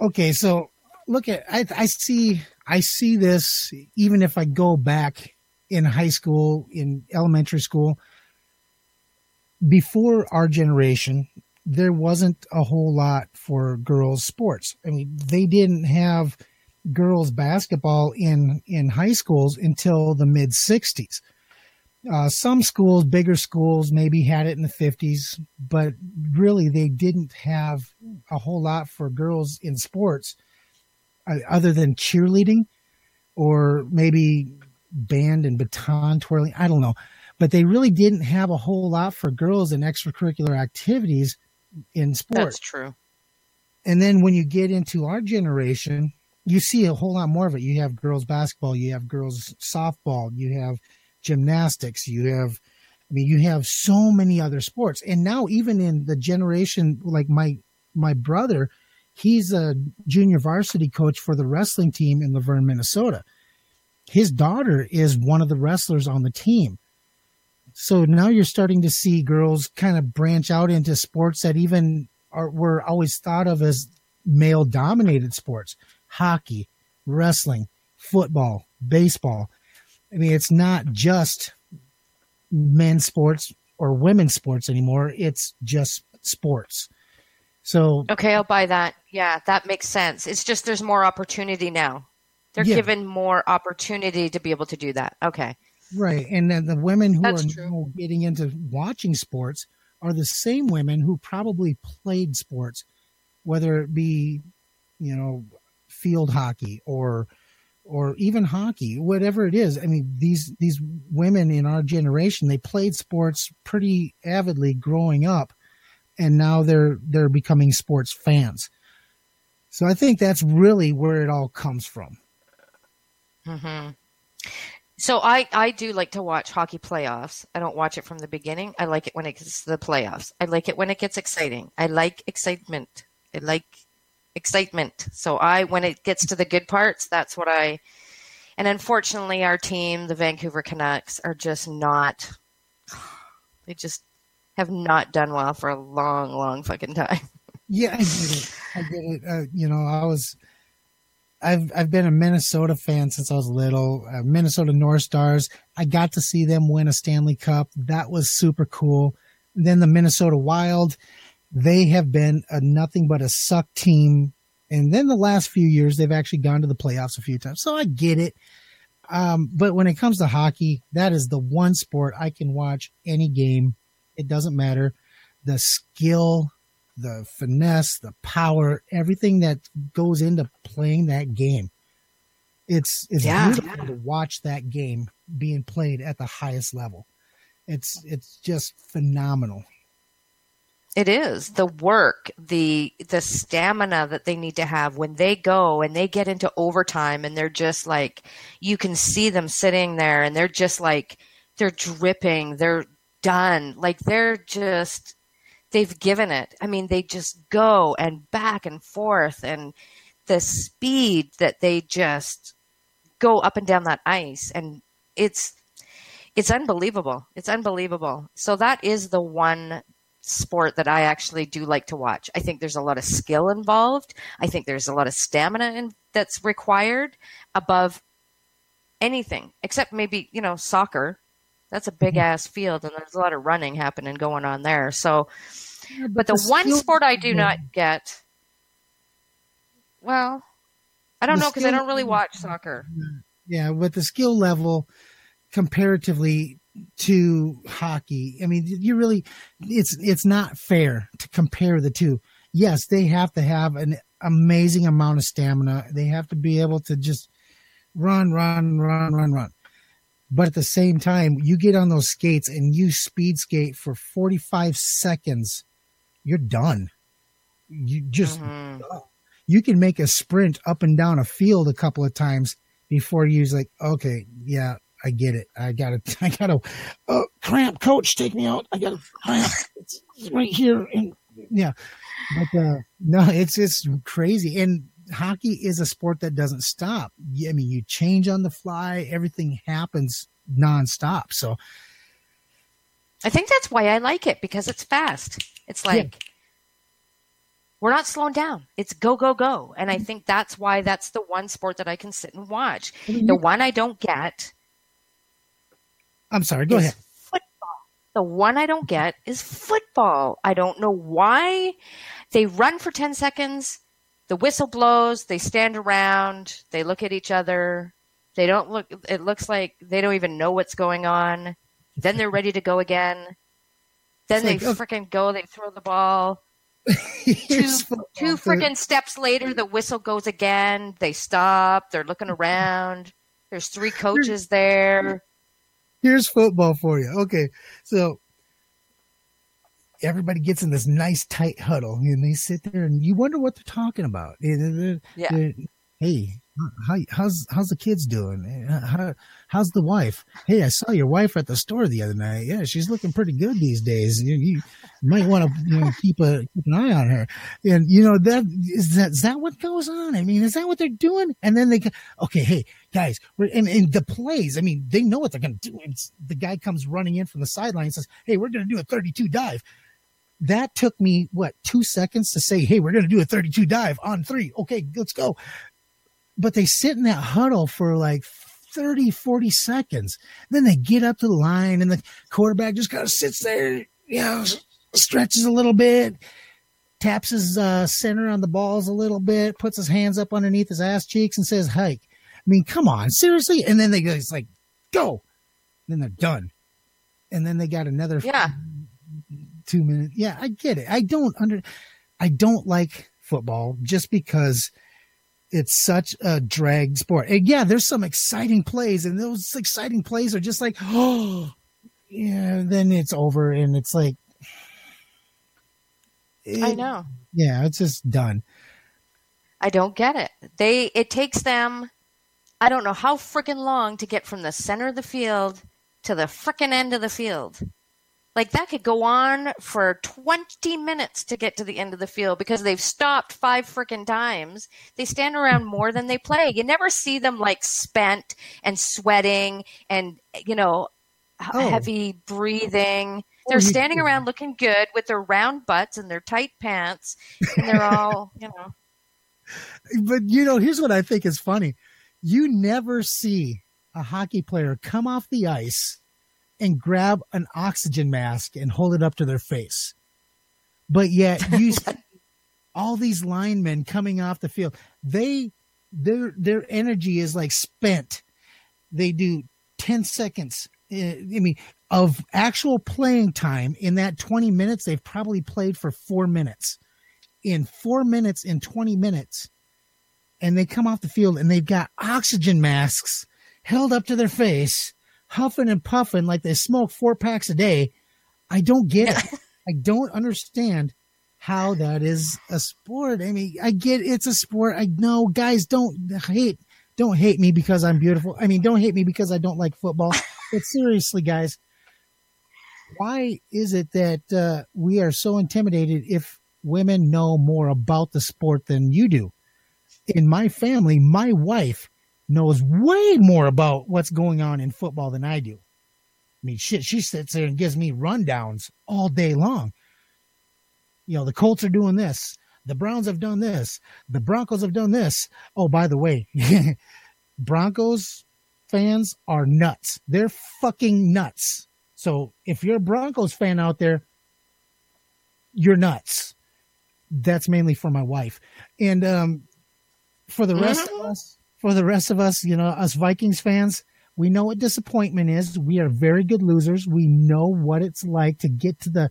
okay, so look at I I see I see this even if I go back in high school, in elementary school, before our generation, there wasn't a whole lot for girls sports. I mean, they didn't have girls basketball in in high schools until the mid 60s. Uh, some schools, bigger schools, maybe had it in the 50s, but really they didn't have a whole lot for girls in sports uh, other than cheerleading or maybe band and baton twirling. I don't know. But they really didn't have a whole lot for girls in extracurricular activities in sports. that's true And then when you get into our generation, you see a whole lot more of it. You have girls basketball, you have girls softball, you have gymnastics, you have, I mean, you have so many other sports. And now even in the generation, like my, my brother, he's a junior varsity coach for the wrestling team in Luverne, Minnesota. His daughter is one of the wrestlers on the team. So now you're starting to see girls kind of branch out into sports that even are were always thought of as male dominated sports hockey, wrestling, football, baseball. I mean, it's not just men's sports or women's sports anymore. It's just sports. So Okay, I'll buy that. Yeah, that makes sense. It's just there's more opportunity now. They're Yeah. given more opportunity to be able to do that. Okay. right, and then the women who That's are true. now getting into watching sports are the same women who probably played sports, whether it be, you know, field hockey or or even hockey, whatever it is. I mean, these these women in our generation, they played sports pretty avidly growing up, and now they're they're becoming sports fans. So I think that's really where it all comes from. Hmm So I I do like to watch hockey playoffs. I don't watch it from the beginning. I like it when it gets to the playoffs. I like it when it gets exciting. I like excitement. I like excitement. So I when it gets to the good parts, that's what I and unfortunately our team, the Vancouver Canucks, are just not they just have not done well for a long, long fucking time. Yeah, I get it. I get it. Uh, you know, I was, I've I've been a Minnesota fan since I was little. Uh, Minnesota North Stars. I got to see them win a Stanley Cup. That was super cool. Then the Minnesota Wild. They have been a nothing but a suck team. And then the last few years, they've actually gone to the playoffs a few times. So I get it. Um, but when it comes to hockey, that is the one sport I can watch any game. It doesn't matter. The skill, the finesse, the power, everything that goes into playing that game. It's it's Yeah. beautiful to watch that game being played at the highest level. It's it's just phenomenal. It is the work, the the stamina that they need to have when they go and they get into overtime and they're just like you can see them sitting there and they're just like they're dripping, they're done. Like they're just they've given it. I mean, they just go and back and forth and the speed that they just go up and down that ice and it's it's unbelievable. It's unbelievable. So that is the one sport that I actually do like to watch. I think there's a lot of skill involved. I think there's a lot of stamina in, that's required above anything, except maybe, you know, soccer. That's a big mm-hmm. ass field and there's a lot of running happening going on there. So, but the, one skill- sport I do not get, well, I don't The know because I don't really watch soccer. Yeah, but the skill level comparatively to hockey, I mean, you really it's it's not fair to compare the two. Yes, they have to have an amazing amount of stamina. They have to be able to just run, run, run, run, run. But at the same time, you get on those skates and you speed skate for 45 seconds, you're done. You just Mhm. you can make a sprint up and down a field a couple of times before you're like, okay, yeah, I get it. I gotta, (laughs) I gotta, uh, cramp, coach, take me out. I gotta cramp. It's right here. And yeah, but, uh, no, it's, it's crazy. And hockey is a sport that doesn't stop. I mean, you change on the fly, everything happens nonstop. So, I think that's why I like it because it's fast. It's like we're not slowing down. It's go go go, and I mm-hmm. think that's why that's the one sport that I can sit and watch. mean, The you- one I don't get I'm sorry, go ahead. football. The one I don't mm-hmm. get is football. I don't know why they run for 10 seconds, the whistle blows, they stand around, they look at each other. They don't look it looks like they don't even know what's going on. Then they're ready to go again. Then It's they like, frickin' go, they throw the ball. (laughs) Two, two frickin' steps later, the whistle goes again. They stop. They're looking around. There's three coaches there. here's football for you. Okay, so everybody gets in this nice tight huddle and they sit there and you wonder what they're talking about. Yeah. hey, how, how's how's the kids doing? How, how's the wife? Hey, I saw your wife at the store the other night. Yeah, she's looking pretty good these days. You, you might want to you know, keep a keep an eye on her. And you know that is that is that what goes on? I mean, is that what they're doing? And then they go, okay, hey guys, we're, and, and the plays. I mean, they know what they're going to do. It's, the guy comes running in from the sideline and says, "Hey, we're going to do a 32 dive." that took me what two seconds to say, "Hey, we're going to do a 32 dive on three. Okay, let's go." But they sit in that huddle for like 30, 40 seconds. Then they get up to the line, and the quarterback just kind of sits there, you know, stretches a little bit, taps his uh, center on the balls a little bit, puts his hands up underneath his ass cheeks, and says, "Hike." I mean, come on, seriously. And then they go, it's like, go. Then they're done. And then they got another Yeah. two minutes. Yeah, I get it. I don't under, I don't like football just because it's such a drag sport. And yeah, there's some exciting plays, and those exciting plays are just like, oh, (gasps) yeah. Then it's over, and it's like, I know. Yeah, it's just done. I don't get it. They it takes them I don't know how freaking long to get from the center of the field to the freaking end of the field. Like that could go on for 20 minutes to get to the end of the field because they've stopped five freaking times. They stand around more than they play. You never see them like spent and sweating and you know Oh. heavy breathing. Oh, They're standing around looking good with their round butts and their tight pants and they're all, (laughs) you know but you know, here's what I think is funny. You never see a hockey player come off the ice and grab an oxygen mask and hold it up to their face. But yet you (laughs) see all these linemen coming off the field. They their their energy is like spent. They do 10 seconds uh, I mean of actual playing time in that 20 minutes they've probably played for 4 minutes in four minutes in 20 minutes and they come off the field and they've got oxygen masks held up to their face, huffing and puffing like they smoke four packs a day. I don't get it. I don't understand how that is a sport. I mean, I get it's a sport. I know guys don't hate don't hate me because I'm beautiful. I mean, don't hate me because I don't like football. (laughs) but seriously, guys, why is it that uh, we are so intimidated if women know more about the sport than you do? In my family, my wife knows way more about what's going on in football than I do. I mean, shit, she sits there and gives me rundowns all day long. You know, the Colts are doing this. The Browns have done this. The Broncos have done this. Oh, by the way, (laughs) Broncos fans are nuts. They're fucking nuts. So if you're a Broncos fan out there, you're nuts. That's mainly for my wife. And um, for the rest of us, for the rest of us, you know, us Vikings fans, we know what disappointment is. We are very good losers. We know what it's like to get to the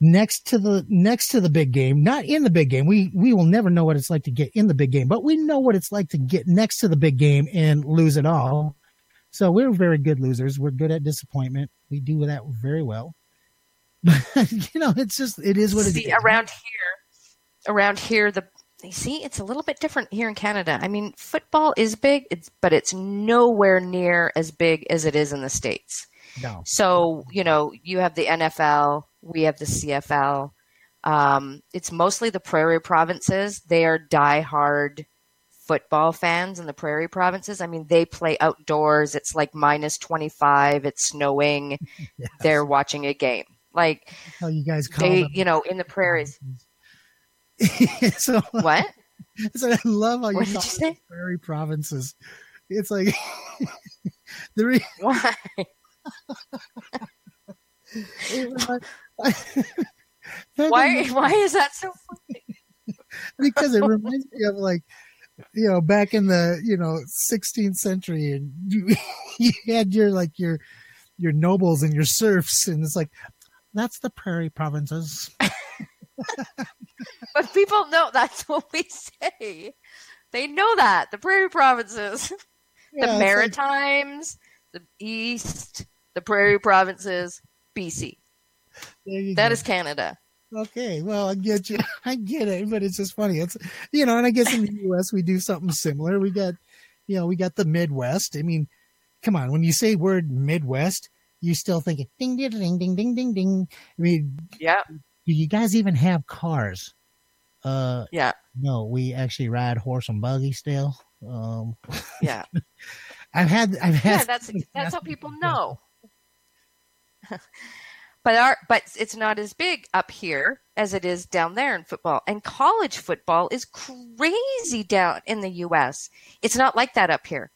next to the next to the big game, not in the big game. We we will never know what it's like to get in the big game, but we know what it's like to get next to the big game and lose it all. So we're very good losers. We're good at disappointment. We do that very well. (laughs) But you know, it's just it is what it is. see around here around here the see it's a little bit different here in canada. I mean football is big it's but it's nowhere near as big as it is in the states. No. so you know you have the nfl we have the cfl um, it's mostly the prairie provinces. They are diehard football fans in the prairie provinces. I mean they play outdoors. It's like minus 25 it's snowing. (laughs) Yes. they're watching a game. Like How you guys call they them. you know in the prairies (laughs) so, what (laughs) so I love how you What did you say? prairie provinces. It's like (laughs) the re- Why? Why? Why is that so funny? because it reminds me of like you know back in the you know 16th century and you, you had your like your your nobles and your serfs and it's like that's the prairie provinces But people know that's (laughs) what we say. They know that the prairie provinces, (laughs) Yeah, the it's like- Maritimes, the East, the prairie provinces, BC. That go. is Canada. okay well i get you (laughs) i get it but it's just funny it's you know and i guess in the us we do something similar we got you know we got the midwest i mean come on when you say word midwest you still thinking ding ding ding ding ding ding i mean Yeah, do you guys even have cars uh yeah, no we actually ride horse and buggy still um yeah. (laughs) i've had i've had Yeah, that's that's how people know. (laughs) but our but it's not as big up here as it is down there in football. And college football is crazy down in the US. It's not like that up here.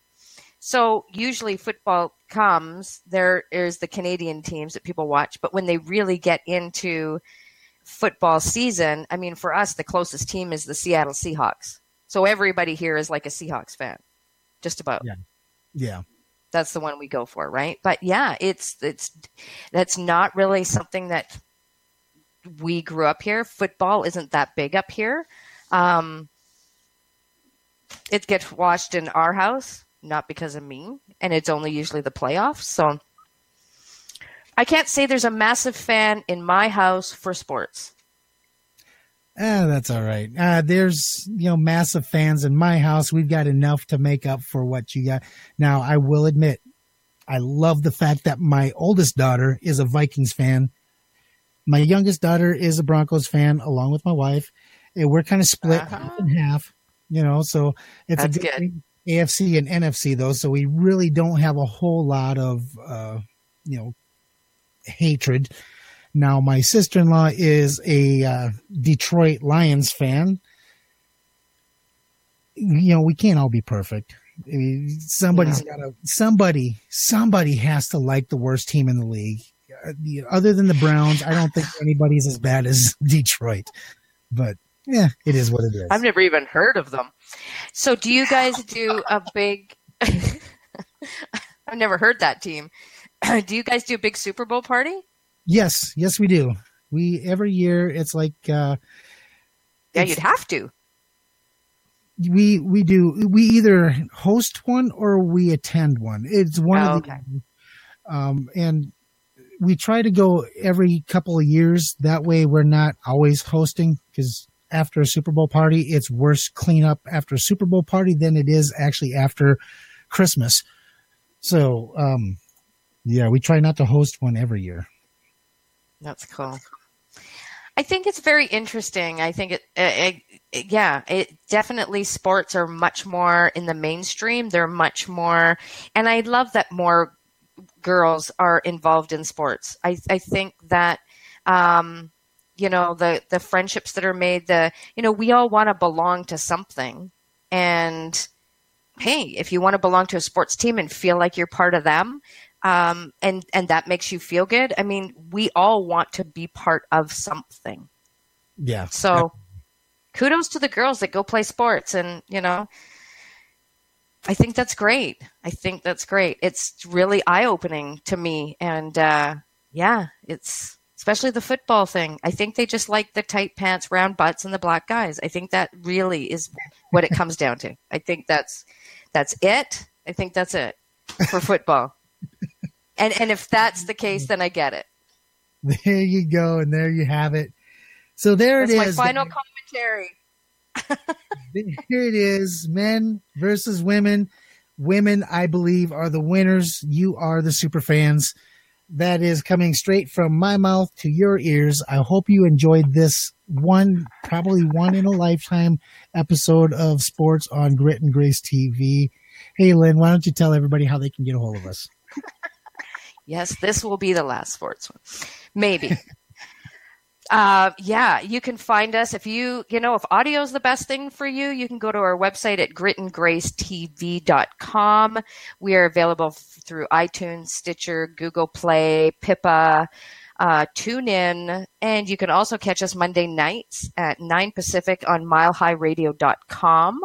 So usually football comes, there is the Canadian teams that people watch, but when they really get into football season, I mean for us the closest team is the Seattle Seahawks. So everybody here is like a Seahawks fan. Just about. Yeah. Yeah. That's the one we go for, right? But yeah, it's it's that's not really something that we grew up here. Football isn't that big up here. Um, it gets watched in our house, not because of me, and it's only usually the playoffs. So I can't say there's a massive fan in my house for sports. Ah, that's all right. Uh, there's you know massive fans in my house. We've got enough to make up for what you got. Now, I will admit, I love the fact that my oldest daughter is a Vikings fan. My youngest daughter is a Broncos fan, along with my wife. And we're kind of split Uh-huh. half and half. You know, so it's That's a good, good. AFC and NFC though. So we really don't have a whole lot of uh, you know hatred. Now, my sister in law is a uh, Detroit Lions fan. You know, we can't all be perfect. I mean, somebody's got to, somebody, somebody has to like the worst team in the league. Uh, Other than the Browns, I don't think anybody's as bad as (laughs) Detroit. But yeah, it is what it is. I've never even heard of them. So, do you guys do a big? (laughs) I've never heard that team. (clears throat) do you guys do a big Super Bowl party? yes, yes, we do. We every year it's like uh, Yeah, It's- you'd have to. we we do we either host one or we attend one. It's one Oh, of the okay. um, and we try to go every couple of years. That way, we're not always hosting because after a Super Bowl party, it's worse cleanup after a Super Bowl party than it is actually after Christmas. So, um, yeah, we try not to host one every year. That's cool. I think it's very interesting. I think it, it, it- yeah, it definitely sports are much more in the mainstream. They're much more, and I love that more girls are involved in sports. I, I think that, um, you know, the, the friendships that are made, the, you know, we all want to belong to something. And hey, if you want to belong to a sports team and feel like you're part of them, um, and and that makes you feel good. I mean, we all want to be part of something. Yeah. So, kudos to the girls that go play sports, and you know, I think that's great. I think that's great. It's really eye opening to me, and uh, yeah, it's especially the football thing. I think they just like the tight pants, round butts, and the black guys. I think that really is what it comes down to. I think that's that's it. I think that's it for (laughs) football. And and if that's the case, then I get it. There you go, and there you have it. So there That's it my is. final commentary. (laughs) Here it is men versus women. Women, I believe, are the winners. You are the super fans. That is coming straight from my mouth to your ears. I hope you enjoyed this one, probably one in a lifetime episode of sports on Grit and Grace TV. Hey, Lynn, why don't you tell everybody how they can get a hold of us? Yes, this will be the last sports one. Maybe. (laughs) uh, yeah, you can find us if you, you know, if audio is the best thing for you, you can go to our website at gritandgracetv.com. We are available through iTunes, Stitcher, Google Play, Pippa, uh, tune in, and you can also catch us Monday nights at 9 Pacific on milehighradio.com.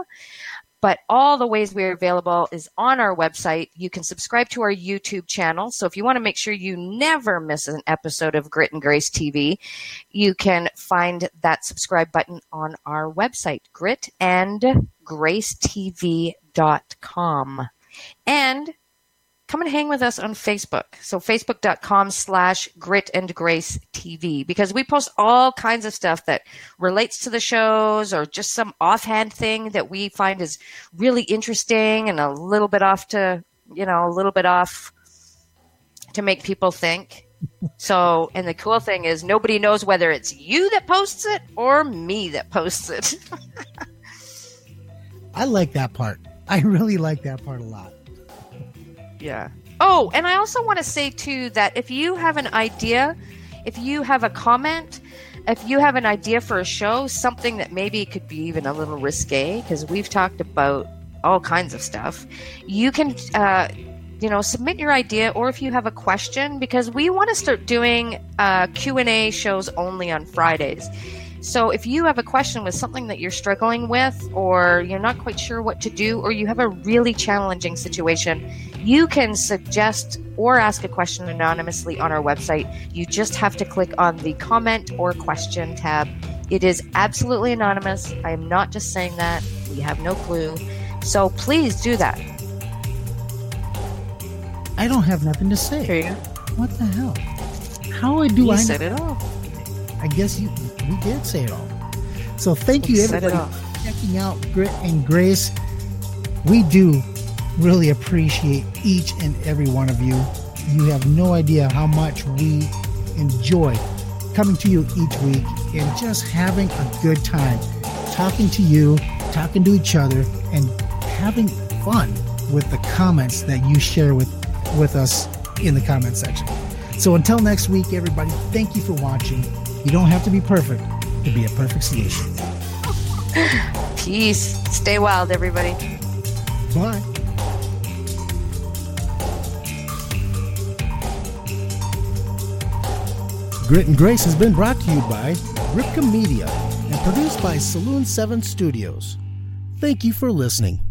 But all the ways we're available is on our website. You can subscribe to our YouTube channel. So if you want to make sure you never miss an episode of Grit and Grace TV, you can find that subscribe button on our website, gritandgracetv.com. And come and hang with us on Facebook. So facebook.com slash grit and grace TV because we post all kinds of stuff that relates to the shows or just some offhand thing that we find is really interesting and a little bit off to, you know, a little bit off to make people think. So, and the cool thing is nobody knows whether it's you that posts it or me that posts it. (laughs) I like that part. I really like that part a lot. Yeah. Oh, and I also want to say too that if you have an idea, if you have a comment, if you have an idea for a show, something that maybe could be even a little risque, because we've talked about all kinds of stuff, you can. Uh, you know submit your idea or if you have a question because we want to start doing uh, q&a shows only on fridays so if you have a question with something that you're struggling with or you're not quite sure what to do or you have a really challenging situation you can suggest or ask a question anonymously on our website you just have to click on the comment or question tab it is absolutely anonymous i am not just saying that we have no clue so please do that I don't have nothing to say. Here you go. What the hell? How do You I? said it all. I guess you, we did say it all. So thank you You everybody for checking out Grit and Grace. We do really appreciate each and every one of you. You have no idea how much we enjoy coming to you each week and just having a good time talking to you, talking to each other, and having fun with the comments that you share with with us in the comment section. So until next week, everybody, thank you for watching. You don't have to be perfect to be a perfect station. Peace. Stay wild, everybody. Bye. Grit and Grace has been brought to you by Ripka Media and produced by Saloon 7 Studios. Thank you for listening.